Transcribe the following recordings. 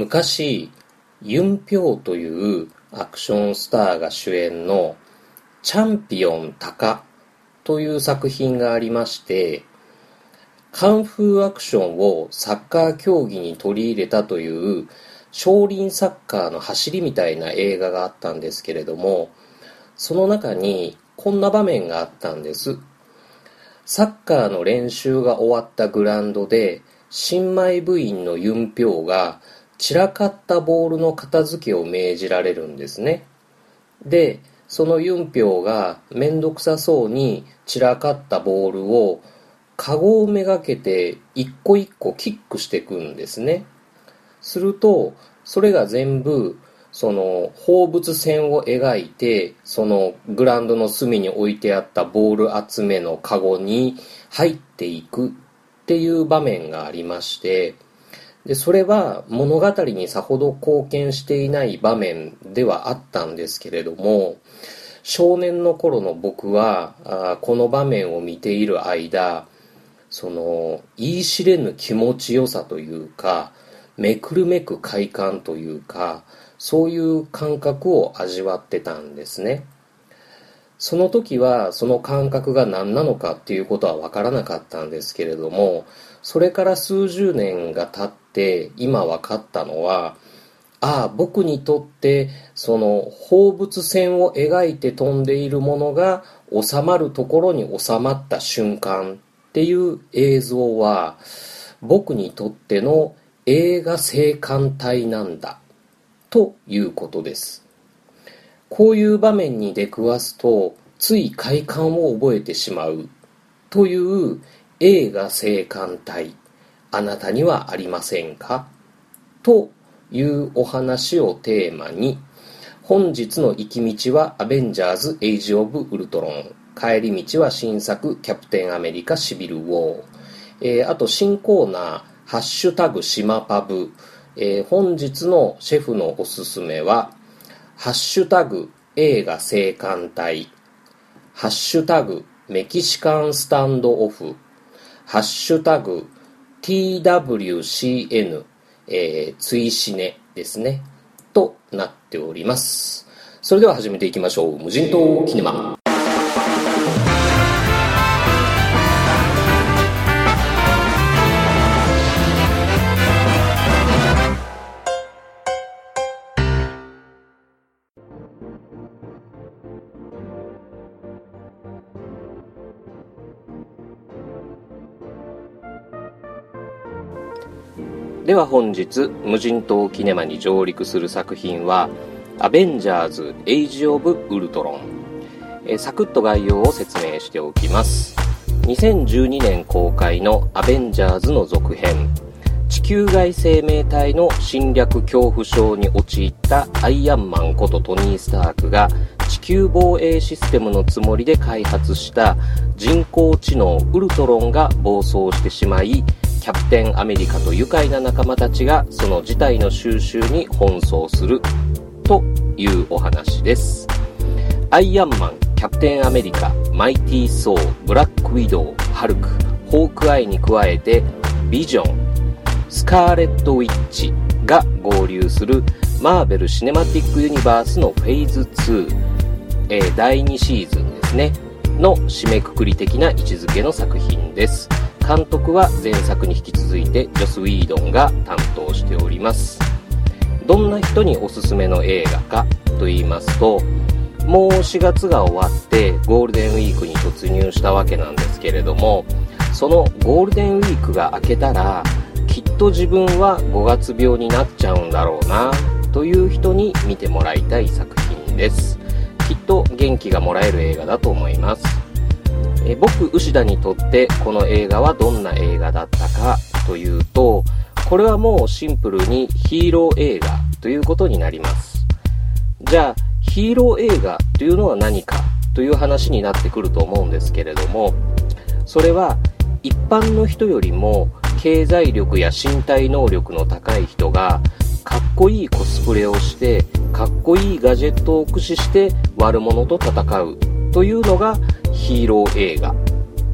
昔ユン・ピョウというアクションスターが主演の「チャンピオンタカ」という作品がありましてカンフーアクションをサッカー競技に取り入れたという少林サッカーの走りみたいな映画があったんですけれどもその中にこんな場面があったんです。サッカーの練習が終わったグラウンドで新米部員のユンピョウが散らかったボールの片付けを命じられるんですね。でそのユンピョウが面倒くさそうに散らかったボールをカゴをめがけて一個一個キックしていくんですね。するとそれが全部その放物線を描いてそのグラウンドの隅に置いてあったボール集めのカゴに入っていくっていう場面がありましてでそれは物語にさほど貢献していない場面ではあったんですけれども少年の頃の僕はあこの場面を見ている間その言い知れぬ気持ちよさというかめくるめく快感というかそういう感覚を味わってたんですね。その時はその感覚が何なのかっていうことは分からなかったんですけれどもそれから数十年が経って今分かったのはああ僕にとってその放物線を描いて飛んでいるものが収まるところに収まった瞬間っていう映像は僕にとっての映画性感帯なんだということです。こういう場面に出くわすとつい快感を覚えてしまうという映画性感帯あなたにはありませんか？というお話をテーマに本日の行き道はアベンジャーズ・エイジ・オブ・ウルトロン。帰り道は新作キャプテンアメリカシビルウォー、えー、あと新コーナーハッシュタグ島パブ、えー、本日のシェフのおすすめはハッシュタグ映画生還隊ハッシュタグメキシカンスタンドオフ。ハッシュタグ TWCN、えー、追試ねですね。となっております。それでは始めていきましょう。無人島キネマ。は本日無人島キネマに上陸する作品は「アベンジャーズ・エイジ・オブ・ウルトロン」えサクッと概要を説明しておきます。2012年公開の「アベンジャーズ」の続編。地球外生命体の侵略恐怖症に陥ったアイアンマンことトニー・スタークが地球防衛システムのつもりで開発した人工知能ウルトロンが暴走してしまいキャプテンアメリカと愉快な仲間たちがその事態の収拾に奔走するというお話です。アイアンマンキャプテンアメリカマイティー・ソーブラック・ウィドウハルクホークアイに加えてビジョンスカーレット・ウィッチが合流するマーベル・シネマティック・ユニバースのフェーズ2、えー、第2シーズンですねの締めくくり的な位置づけの作品です。監督は前作に引き続いてジョス・ウィードンが担当しております。どんな人におすすめの映画かと言いますともう4月が終わってゴールデンウィークに突入したわけなんですけれどもそのゴールデンウィークが明けたらきっと自分は5月病になっちゃうんだろうなという人に見てもらいたい作品です。きっと元気がもらえる映画だと思います。え僕牛田にとってこの映画はどんな映画だったかというとこれはもうシンプルにヒーロー映画ということになります。じゃあヒーロー映画というのは何かという話になってくると思うんですけれどもそれは一般の人よりも経済力や身体能力の高い人がかっこいいコスプレをしてかっこいいガジェットを駆使して悪者と戦う。というのがヒーロー映画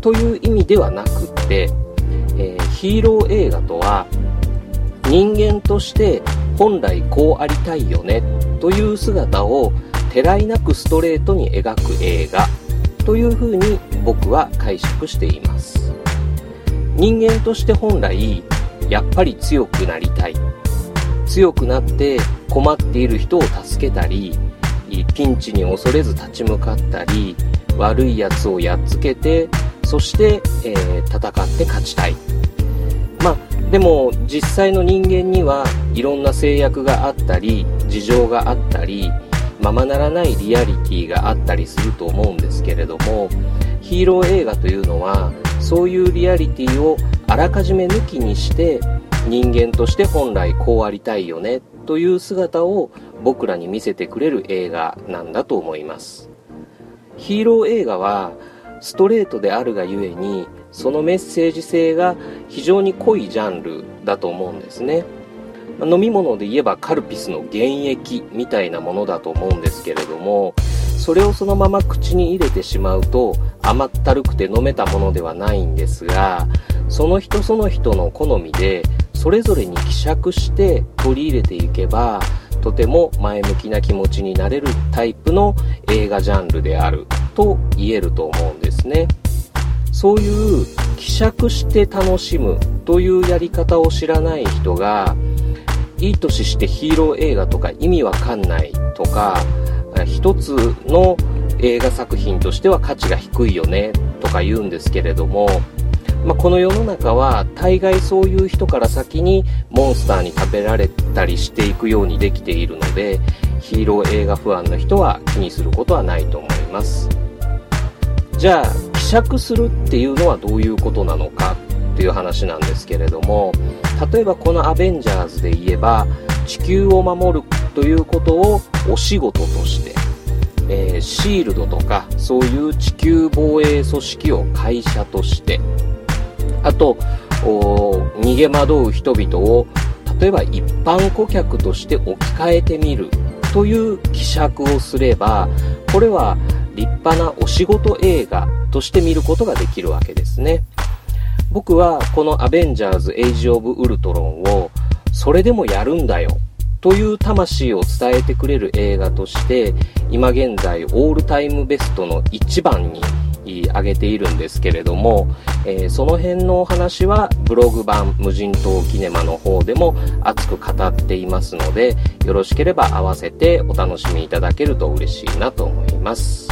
という意味ではなくって、えー、ヒーロー映画とは人間として本来こうありたいよねという姿をてらいなくストレートに描く映画というふうに僕は解釈しています。人間として本来やっぱり強くなりたい。強くなって困っている人を助けたりピンチに恐れず立ち向かったり悪いやつをやっつけてそして、えー、戦って勝ちたい。まあでも実際の人間にはいろんな制約があったり事情があったりままならないリアリティがあったりすると思うんですけれどもヒーロー映画というのはそういうリアリティをあらかじめ抜きにして人間として本来こうありたいよねという姿を僕らに見せてくれる映画なんだと思います。ヒーロー映画はストレートであるがゆえにそのメッセージ性が非常に濃いジャンルだと思うんですね。飲み物で言えばカルピスの原液みたいなものだと思うんですけれどもそれをそのまま口に入れてしまうと甘ったるくて飲めたものではないんですがその人その人の好みでそれぞれに希釈して取り入れていけばとても前向きな気持ちになれるタイプの映画ジャンルであると言えると思うんですね。そういう希釈して楽しむというやり方を知らない人がいい年してヒーロー映画とか意味わかんないとか一つの映画作品としては価値が低いよねとか言うんですけれども、まあ、この世の中は大概そういう人から先にモンスターに食べられたりしていくようにできているのでヒーロー映画ファンの人は気にすることはないと思います。じゃあ希釈するっていうのはどういうことなのかっていう話なんですけれども例えばこのアベンジャーズで言えば地球を守るということをお仕事として、えー、シールドとかそういう地球防衛組織を会社としてあと逃げ惑う人々を例えば一般顧客として置き換えてみるという希釈をすればこれは立派なお仕事映画として見ることができるわけですね。僕はこのアベンジャーズ・エイジ・オブ・ウルトロンをそれでもやるんだよという魂を伝えてくれる映画として今現在オールタイムベストの1番に挙げているんですけれども、えー、その辺のお話はブログ版無人島キネマの方でも熱く語っていますのでよろしければ合わせてお楽しみいただけると嬉しいなと思います。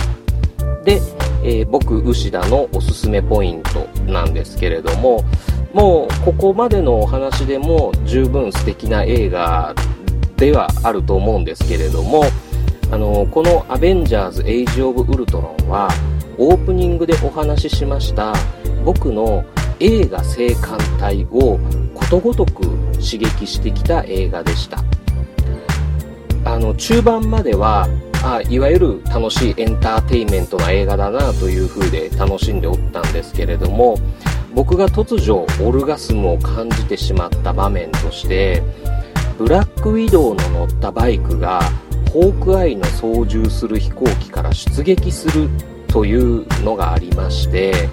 で、えー、僕牛田のおすすめポイントなんですけれどももうここまでのお話でも十分素敵な映画ではあると思うんですけれどもあのこの「アベンジャーズ・エイジ・オブ・ウルトロン」はオープニングでお話ししました僕の映画性感帯をことごとく刺激してきた映画でした。あの中盤まではあいわゆる楽しいエンターテインメントな映画だなという風で楽しんでおったんですけれども僕が突如オルガスムを感じてしまった場面としてブラックウィドウの乗ったバイクがホークアイの操縦する飛行機から出撃するというのがありまして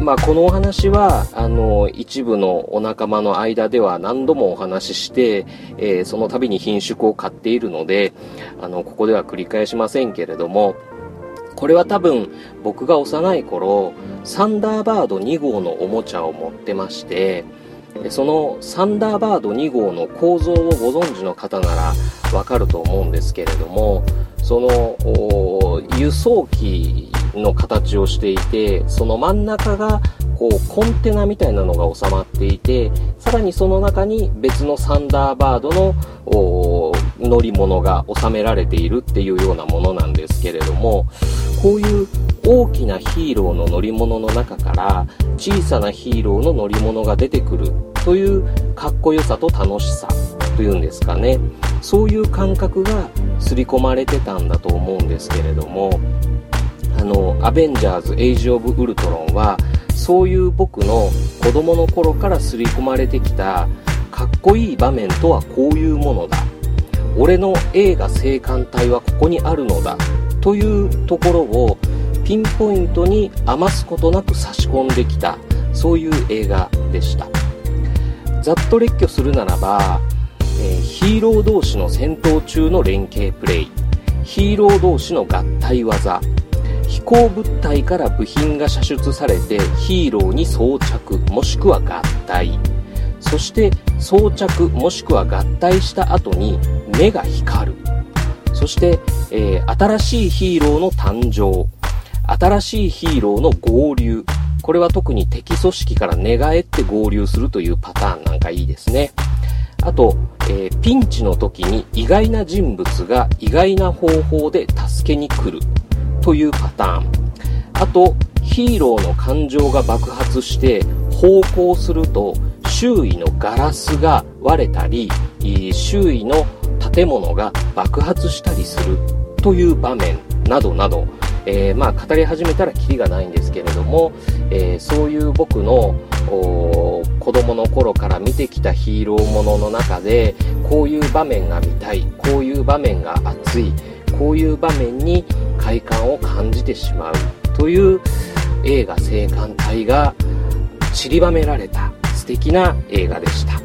まあ、このお話はあの一部のお仲間の間では何度もお話しして、えー、その度に品種を買っているのであのここでは繰り返しませんけれどもこれは多分僕が幼い頃サンダーバード2号のおもちゃを持ってましてそのサンダーバード2号の構造をご存知の方ならわかると思うんですけれどもその輸送機の形をしていてその真ん中がこうコンテナみたいなのが収まっていてさらにその中に別のサンダーバードの乗り物が収められているっていうようなものなんですけれどもこういう大きなヒーローの乗り物の中から小さなヒーローの乗り物が出てくるというかっこよさと楽しさ。というんですかね。そういう感覚が刷り込まれてたんだと思うんですけれどもあのアベンジャーズ・エイジ・オブ・ウルトロンはそういう僕の子供の頃から刷り込まれてきたかっこいい場面とはこういうものだ。俺の映画性感帯はここにあるのだ。というところをピンポイントに余すことなく差し込んできた。そういう映画でした。ざっと列挙するならばえ、ヒーロー同士の戦闘中の連携プレイ。ヒーロー同士の合体技。飛行物体から部品が射出されてヒーローに装着もしくは合体。そして装着もしくは合体した後に目が光る。そして、えー、新しいヒーローの誕生。新しいヒーローの合流。これは特に敵組織から寝返って合流するというパターンなんかいいですね。あと、えー、ピンチの時に意外な人物が意外な方法で助けに来るというパターン。あとヒーローの感情が爆発して方向すると周囲のガラスが割れたり周囲の建物が爆発したりするという場面などなど、えー、まあ語り始めたらキリがないんですけれども、えー、そういう僕の子供の頃から見てきたヒーローものの中でこういう場面が見たいこういう場面が熱いこういう場面に快感を感じてしまうという映画青函隊が散りばめられた素敵な映画でした。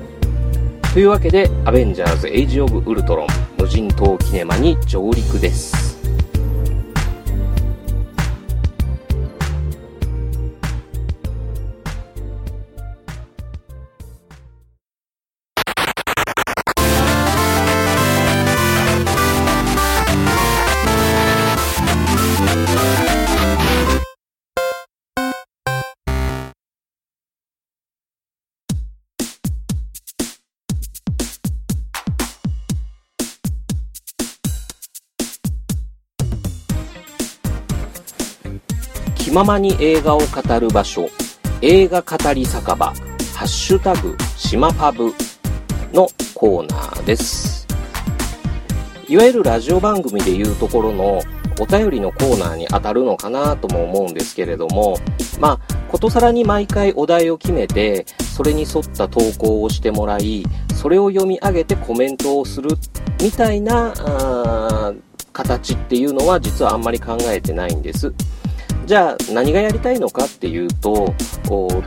というわけで「アベンジャーズ・エイジ・オブ・ウルトロン無人島キネマ」に上陸です。気ままに映画を語る場所、映画語り酒場、ハッシュタグ、島パブのコーナーです。いわゆるラジオ番組でいうところのお便りのコーナーに当たるのかなとも思うんですけれども、まあ、ことさらに毎回お題を決めて、それに沿った投稿をしてもらい、それを読み上げてコメントをするみたいな形っていうのは実はあんまり考えてないんです。じゃあ何がやりたいのかっていうと、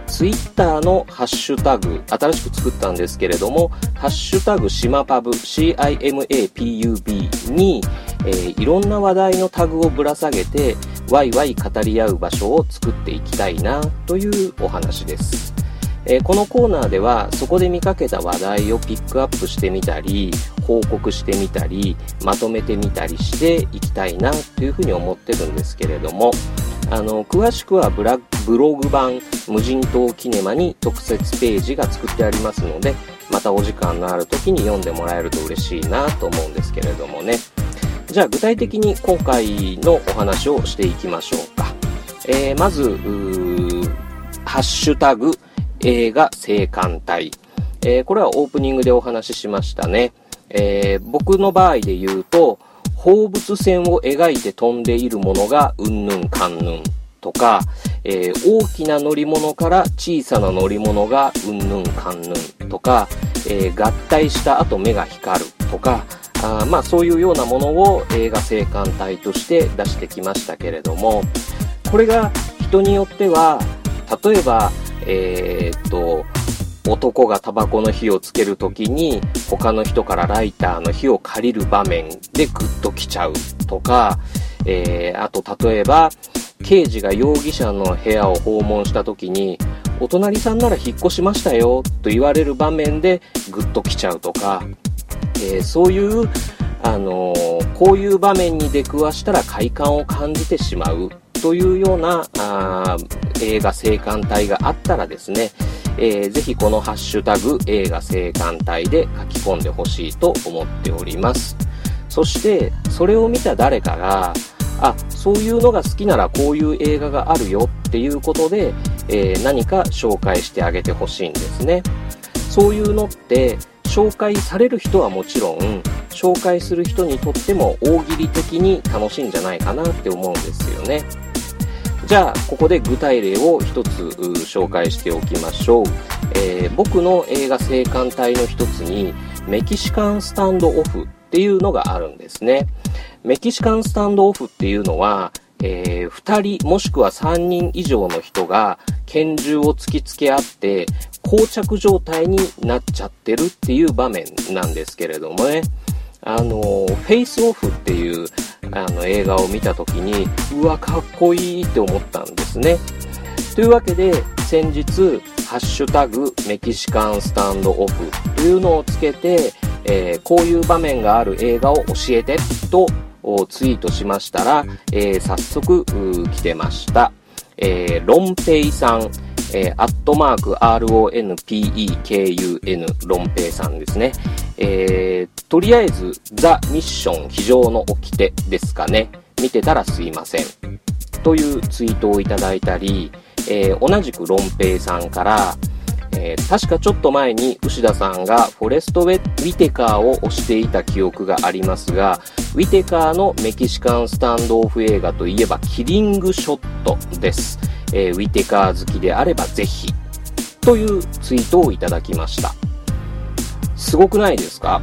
ツイッターのハッシュタグ、新しく作ったんですけれども、ハッシュタグ島パブ、CIMAPUB に、えー、いろんな話題のタグをぶら下げて、ワイワイ語り合う場所を作っていきたいなというお話です。えー、このコーナーではそこで見かけた話題をピックアップしてみたり報告してみたりまとめてみたりしていきたいなというふうに思ってるんですけれどもあの詳しくはブラブログ版無人島キネマに特設ページが作ってありますのでまたお時間のある時に読んでもらえると嬉しいなと思うんですけれどもね。じゃあ具体的に今回のお話をしていきましょうか、えー、まずハッシュタグ映画青函隊、えー、これはオープニングでお話ししましたね、えー、僕の場合で言うと放物線を描いて飛んでいるものがうんぬんかんぬんとか、えー、大きな乗り物から小さな乗り物がうんぬんかんぬんとか、えー、合体した後目が光るとか、あまあそういうようなものを映画青函体として出してきましたけれども、これが人によっては、例えば、えー、っと、男がタバコの火をつけるときに他の人からライターの火を借りる場面でグッと来ちゃうとか、えー、あと例えば刑事が容疑者の部屋を訪問したときにお隣さんなら引っ越しましたよと言われる場面でグッと来ちゃうとか、えー、そういうあのー、こういう場面に出くわしたら快感を感じてしまうというようなあ映画青函体があったらですね、えー、ぜひこのハッシュタグ映画青函体で書き込んでほしいと思っております。そして、それを見た誰かが、あ、そういうのが好きならこういう映画があるよっていうことで、えー、何か紹介してあげてほしいんですね。そういうのって、紹介される人はもちろん、紹介する人にとっても大喜利的に楽しいんじゃないかなって思うんですよね。じゃあ、ここで具体例を一つ紹介しておきましょう。えー、僕の映画青函隊の一つに、メキシカンスタンドオフっていうのがあるんですね。メキシカンスタンドオフっていうのは、えー、2人もしくは3人以上の人が拳銃を突きつけ合って膠着状態になっちゃってるっていう場面なんですけれどもね。あの、フェイスオフっていうあの映画を見た時に、うわ、かっこいいって思ったんですね。というわけで、先日、ハッシュタグメキシカンスタンドオフというのをつけて、えー、こういう場面がある映画を教えてとツイートしましたら、えー、早速来てました。えー、ロンペイさん、えー、アットマーク RONPEKUN ロンペイさんですね。えー、とりあえず、ザ・ミッション非常の掟ですかね。見てたらすいません。というツイートをいただいたり、えー、同じくロンペイさんから、えー、確かちょっと前に牛田さんがフォレストウィテカーを推していた記憶がありますが、ウィテカーのメキシカンスタンドオフ映画といえばキリングショットです。えー、ウィテカー好きであればぜひ。というツイートをいただきました。すごくないですか？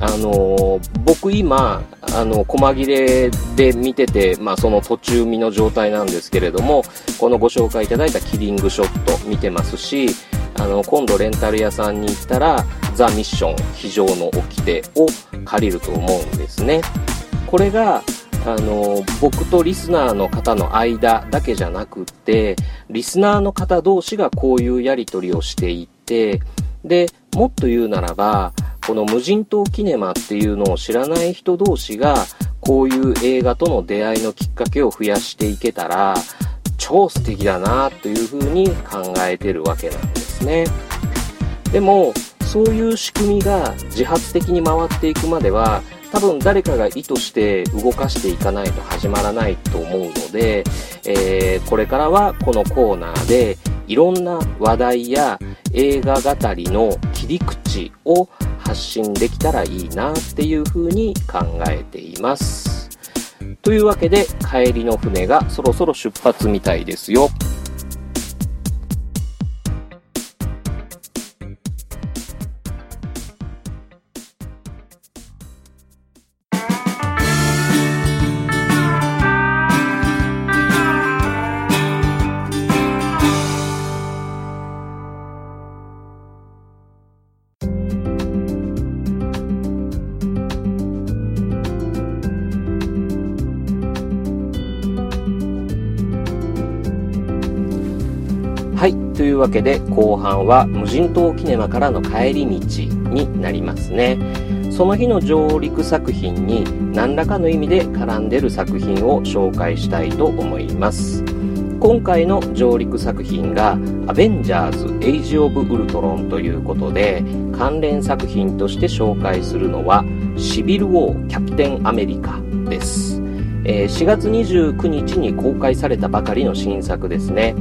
あのー、僕今、あの、細切れで見てて、まあその途中見の状態なんですけれども、このご紹介いただいたキリングショット見てますし、あの、今度レンタル屋さんに行ったら、ザ・ミッション、非常の掟を借りると思うんですね。これが、あの、僕とリスナーの方の間だけじゃなくって、リスナーの方同士がこういうやり取りをしていって、で、もっと言うならば、この無人島キネマっていうのを知らない人同士が、こういう映画との出会いのきっかけを増やしていけたら、超素敵だなというふうに考えてるわけなんですね。でも、そういう仕組みが自発的に回っていくまでは、多分誰かが意図して動かしていかないと始まらないと思うので、えー、これからはこのコーナーでいろんな話題や映画語りの切り口を発信できたらいいなっていうふうに考えています。というわけで帰りの船がそろそろ出発みたいですよ。というわけで後半は無人島キネマからの帰り道になりますね。その日の上陸作品に何らかの意味で絡んでる作品を紹介したいと思います。今回の上陸作品がアベンジャーズ・エイジ・オブ・ウルトロンということで関連作品として紹介するのはシビル・ウォー・キャプテン・アメリカです。え、4月29日に公開されたばかりの新作ですね。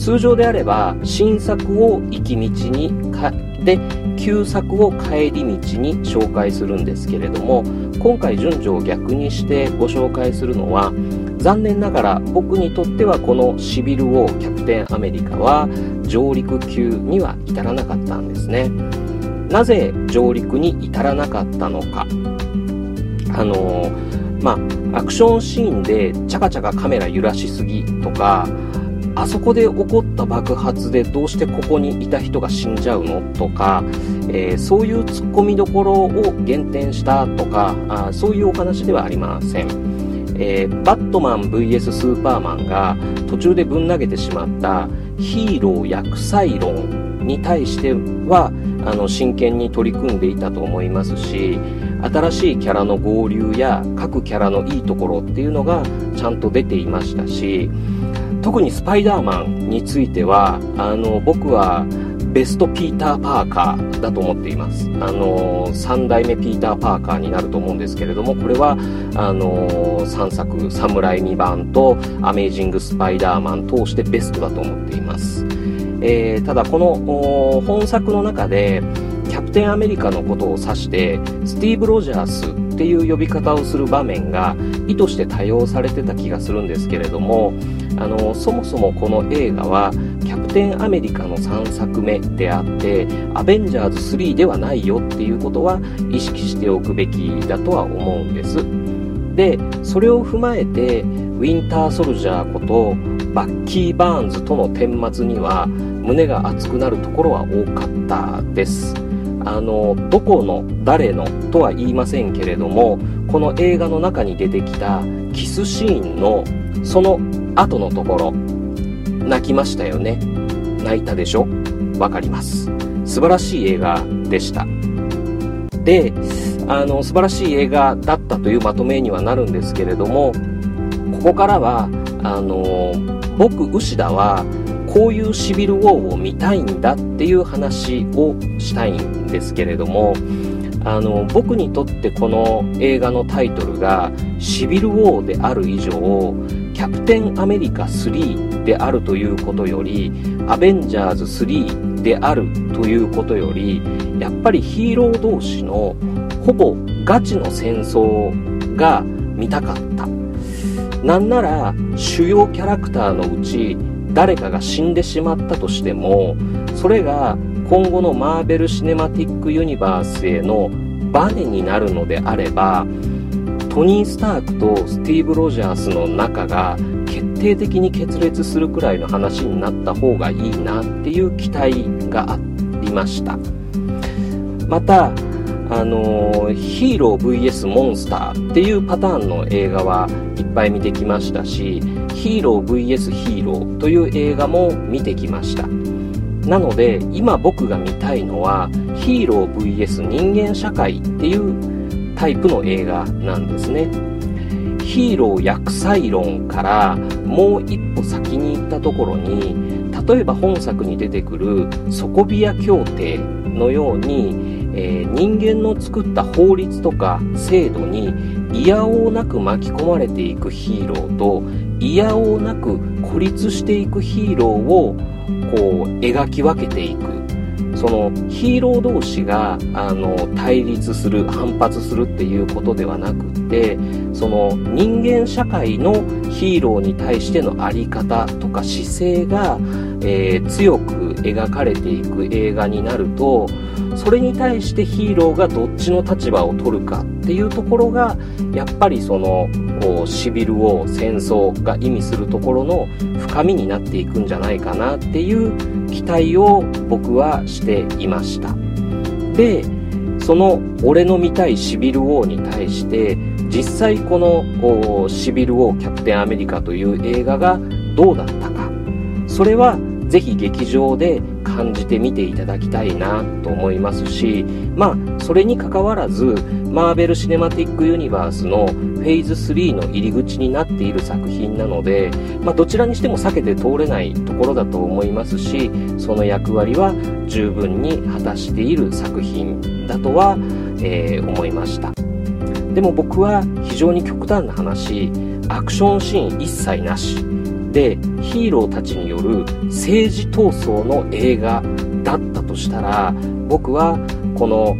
通常であれば新作を行き道にかで旧作を帰り道に紹介するんですけれども今回順序を逆にしてご紹介するのは残念ながら僕にとってはこのシビル・ウォー・キャプテン・アメリカは上陸級には至らなかったんですね。なぜ上陸に至らなかったのか。あのまあアクションシーンでチャカチャカカメラ揺らしすぎとかあそこで起こった爆発でどうしてここにいた人が死んじゃうのとか、えー、そういうツッコミどころを減点したとかあそういうお話ではありません、えー、バットマン VS スーパーマンが途中でぶん投げてしまったヒーロー薬剤論に対してはあの真剣に取り組んでいたと思いますし新しいキャラの合流や各キャラのいいところっていうのがちゃんと出ていましたし特にスパイダーマンについてはあの僕はベストピーター・パーカーだと思っています。あの3代目ピーター・パーカーになると思うんですけれども、これは、あの3作、サムライ2番とアメージング・スパイダーマン通してベストだと思っています。えー、ただこの本作の中で、プテンアメリカのことを指して、スティーブ・ロジャースっていう呼び方をする場面が意図して多用されてた気がするんですけれども、あのそもそもこの映画はキャプテンアメリカの3作目であってアベンジャーズ3ではないよっていうことは意識しておくべきだとは思うんです。でそれを踏まえてウィンターソルジャーことバッキー・バーンズとの顛末には胸が熱くなるところは多かったです。あのどこの誰のとは言いませんけれどもこの映画の中に出てきたキスシーンのその後のところ泣きましたよね。泣いたでしょ？わかります。素晴らしい映画でした。であの素晴らしい映画だったというまとめにはなるんですけれどもここからはあの僕牛田はこういうシビルウォーを見たいんだっていう話をしたいんですけれどもあの僕にとってこの映画のタイトルがシビルウォーである以上キャプテンアメリカ3であるということよりアベンジャーズ3であるということよりやっぱりヒーロー同士のほぼガチの戦争が見たかった。なんなら主要キャラクターのうち誰かが死んでしまったとしてもそれが今後のマーベル・シネマティック・ユニバースへのバネになるのであればトニー・スタークとスティーブ・ロジャースの仲が決定的に決裂するくらいの話になった方がいいなっていう期待がありました。またあのヒーロー VS モンスターっていうパターンの映画はいっぱい見てきましたしヒーロー VS ヒーローという映画も見てきました。なので今僕が見たいのはヒーロー VS 人間社会っていうタイプの映画なんですね。ヒーロー薬剤論からもう一歩先に行ったところに例えば本作に出てくるソコビア協定のようにえー、人間の作った法律とか制度に嫌おなく巻き込まれていくヒーローと嫌おなく孤立していくヒーローをこう描き分けていく。そのヒーロー同士があの対立する反発するっていうことではなくってその人間社会のヒーローに対しての在り方とか姿勢が、えー、強く描かれていく映画になるとそれに対してヒーローがどっちの立場を取るかっていうところがやっぱりそのシビル王戦争が意味するところの深みになっていくんじゃないかなっていう期待を僕はしていました。でその俺の見たいシビル王に対して実際このシビル王キャプテンアメリカという映画がどうだったか。それはぜひ劇場で感じてみていただきたいなと思いますし、まあ、それにかかわらず、マーベル・シネマティック・ユニバースのフェーズ3の入り口になっている作品なので、まあ、どちらにしても避けて通れないところだと思いますし、その役割は十分に果たしている作品だとは、えー、思いました。でも僕は非常に極端な話、アクションシーン一切なし。でヒーローたちによる政治闘争の映画だったとしたら僕はこの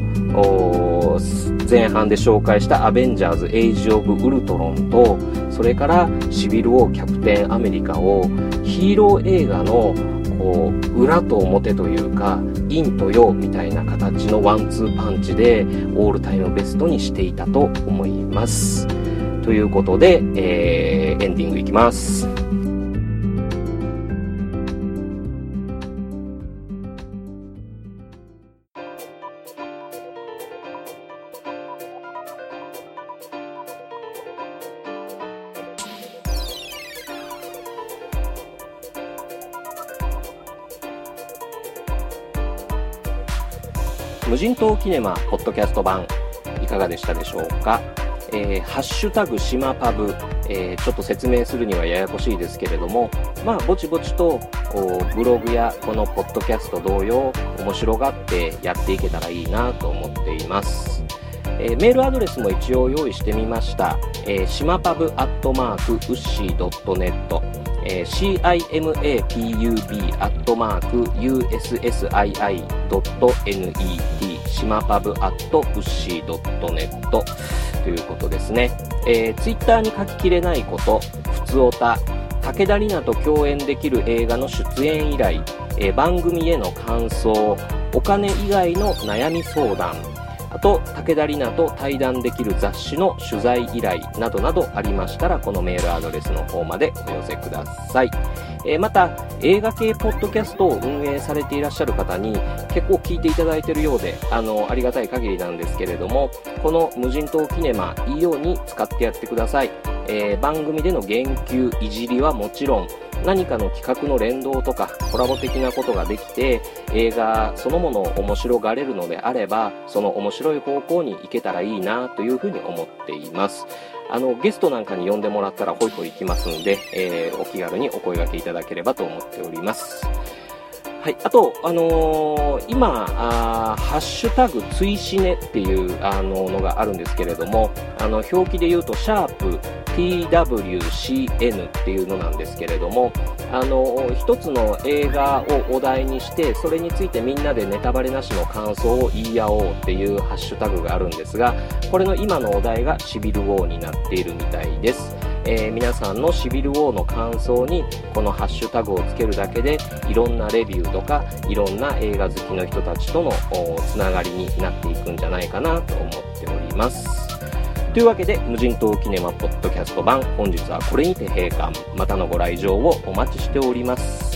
前半で紹介したアベンジャーズ・エイジ・オブ・ウルトロンとそれからシビル・ウォー・キャプテン・アメリカをヒーロー映画のこう裏と表というか陰と陽みたいな形のワンツーパンチでオールタイムベストにしていたと思います。ということで、えー、エンディングいきます。無人島キネマポッドキャスト版いかがでしたでしょうか、えー、ハッシュタグ島パブ、えー、ちょっと説明するにはややこしいですけれどもまあぼちぼちとブログやこのポッドキャスト同様面白がってやっていけたらいいなと思っています。えー、メールアドレスも一応用意してみました。えー、しまパブアットマークウッシー .net、えー、cimapub.ussii.net しまパブアットウッシー .net ということですね。えー、ツイッターに書ききれないこと、ふつおた、武田里奈と共演できる映画の出演依頼、えー、番組への感想、お金以外の悩み相談、あと武田里奈と対談できる雑誌の取材依頼などなどありましたらこのメールアドレスの方までお寄せください、えー、また映画系ポッドキャストを運営されていらっしゃる方に結構聞いていただいているようであのありがたい限りなんですけれどもこの無人島キネマいいように使ってやってください、えー、番組での言及いじりはもちろん何かの企画の連動とかコラボ的なことができて映画そのものを面白がれるのであればその面白い方向に行けたらいいなというふうに思っています。あのゲストなんかに呼んでもらったらホイホイ行きますんで、えー、お気軽にお声がけいただければと思っております。はい、あと、あのー、今あ、ハッシュタグ、追しねっていうあののがあるんですけれども、あの表記で言うと、シャープ TWCN っていうのなんですけれども、あの一つの映画をお題にして、それについてみんなでネタバレなしの感想を言い合おうっていうハッシュタグがあるんですが、これの今のお題がシビルウォーになっているみたいです。えー、皆さんのシビルウォーの感想にこのハッシュタグをつけるだけでいろんなレビューとかいろんな映画好きの人たちとのつながりになっていくんじゃないかなと思っております。というわけで無人島キネマポッドキャスト版本日はこれにて閉館。またのご来場をお待ちしております。